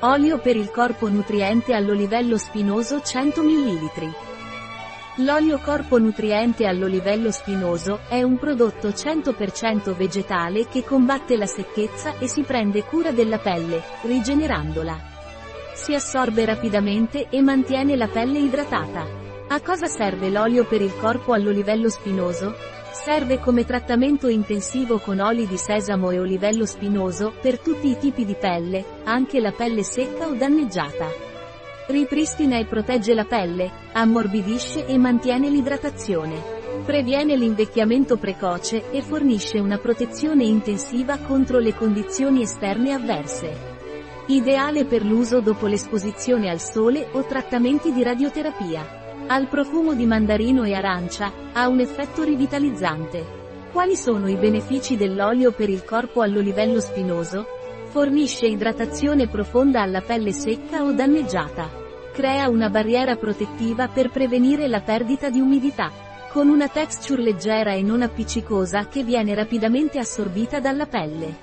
Olio per il corpo nutriente all'olivello spinoso 100 ml. L'olio corpo nutriente all'olivello spinoso è un prodotto 100% vegetale che combatte la secchezza e si prende cura della pelle, rigenerandola. Si assorbe rapidamente e mantiene la pelle idratata. A cosa serve l'olio per il corpo all'olivello spinoso? Serve come trattamento intensivo con oli di sesamo e olivello spinoso per tutti i tipi di pelle, anche la pelle secca o danneggiata. Ripristina e protegge la pelle, ammorbidisce e mantiene l'idratazione. Previene l'invecchiamento precoce e fornisce una protezione intensiva contro le condizioni esterne avverse. Ideale per l'uso dopo l'esposizione al sole o trattamenti di radioterapia. Al profumo di mandarino e arancia, ha un effetto rivitalizzante. Quali sono i benefici dell'olio per il corpo all'olivello spinoso? Fornisce idratazione profonda alla pelle secca o danneggiata. Crea una barriera protettiva per prevenire la perdita di umidità. Con una texture leggera e non appiccicosa che viene rapidamente assorbita dalla pelle.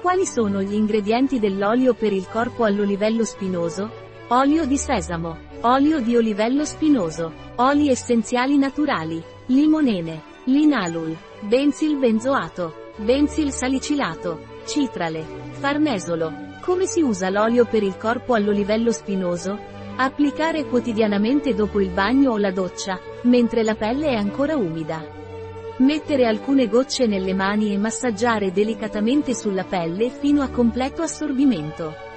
Quali sono gli ingredienti dell'olio per il corpo all'olivello spinoso? Olio di sesamo, olio di olivello spinoso, oli essenziali naturali, limonene, linalul, benzil benzoato, benzil salicilato, citrale, farnesolo. Come si usa l'olio per il corpo all'olivello spinoso? Applicare quotidianamente dopo il bagno o la doccia, mentre la pelle è ancora umida. Mettere alcune gocce nelle mani e massaggiare delicatamente sulla pelle fino a completo assorbimento.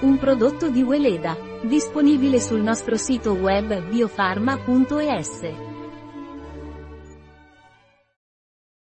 Un prodotto di Weleda, disponibile sul nostro sito web biofarma.es.